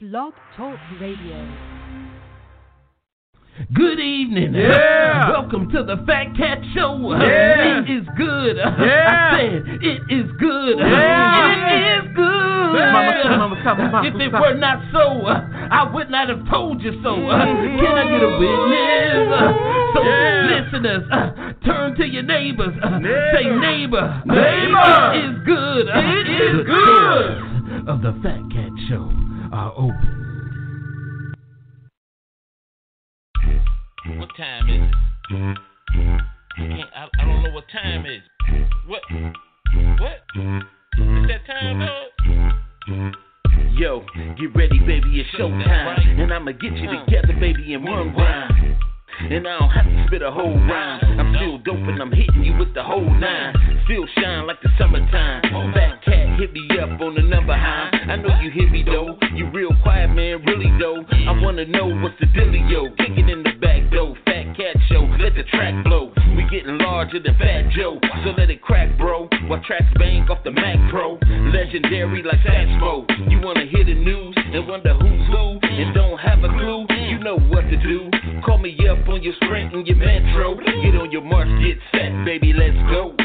Blog Talk Radio. Good evening. Yeah. Welcome to the Fat Cat Show. Yeah. It is good. Yeah. I said it is good. Yeah. It is good. If it were not so, I would not have told you so. Can I get a witness? So, Yeah. listeners, uh, turn to your neighbors. Uh, Neighbor. Say, neighbor. Neighbor. It is good. It is the good. Of the Fat Cat Show Uh, are open. What time is it? I, I, I don't know what time is. What? What? Is that time, dog? Yo, get ready, baby, it's showtime. And I'ma get you together, baby, in one rhyme. And I don't have to spit a whole rhyme. I'm still dope and I'm hitting you with the whole nine. Still shine like the summertime. Fat cat hit me up on the number high. I know you hear me though. You real quiet, man, really though. I wanna know what's the dealio. Kicking in the back though, Fat cat show, let the track blow. We getting larger than Fat Joe. So let it crack, bro. While tracks bang off the Mac Pro. Legendary like Satchmo. You wanna hear the news and wonder who's who and don't have a clue? You know what to do. Call me up on your sprint and your metro. Get on your march, get set, baby, let's go.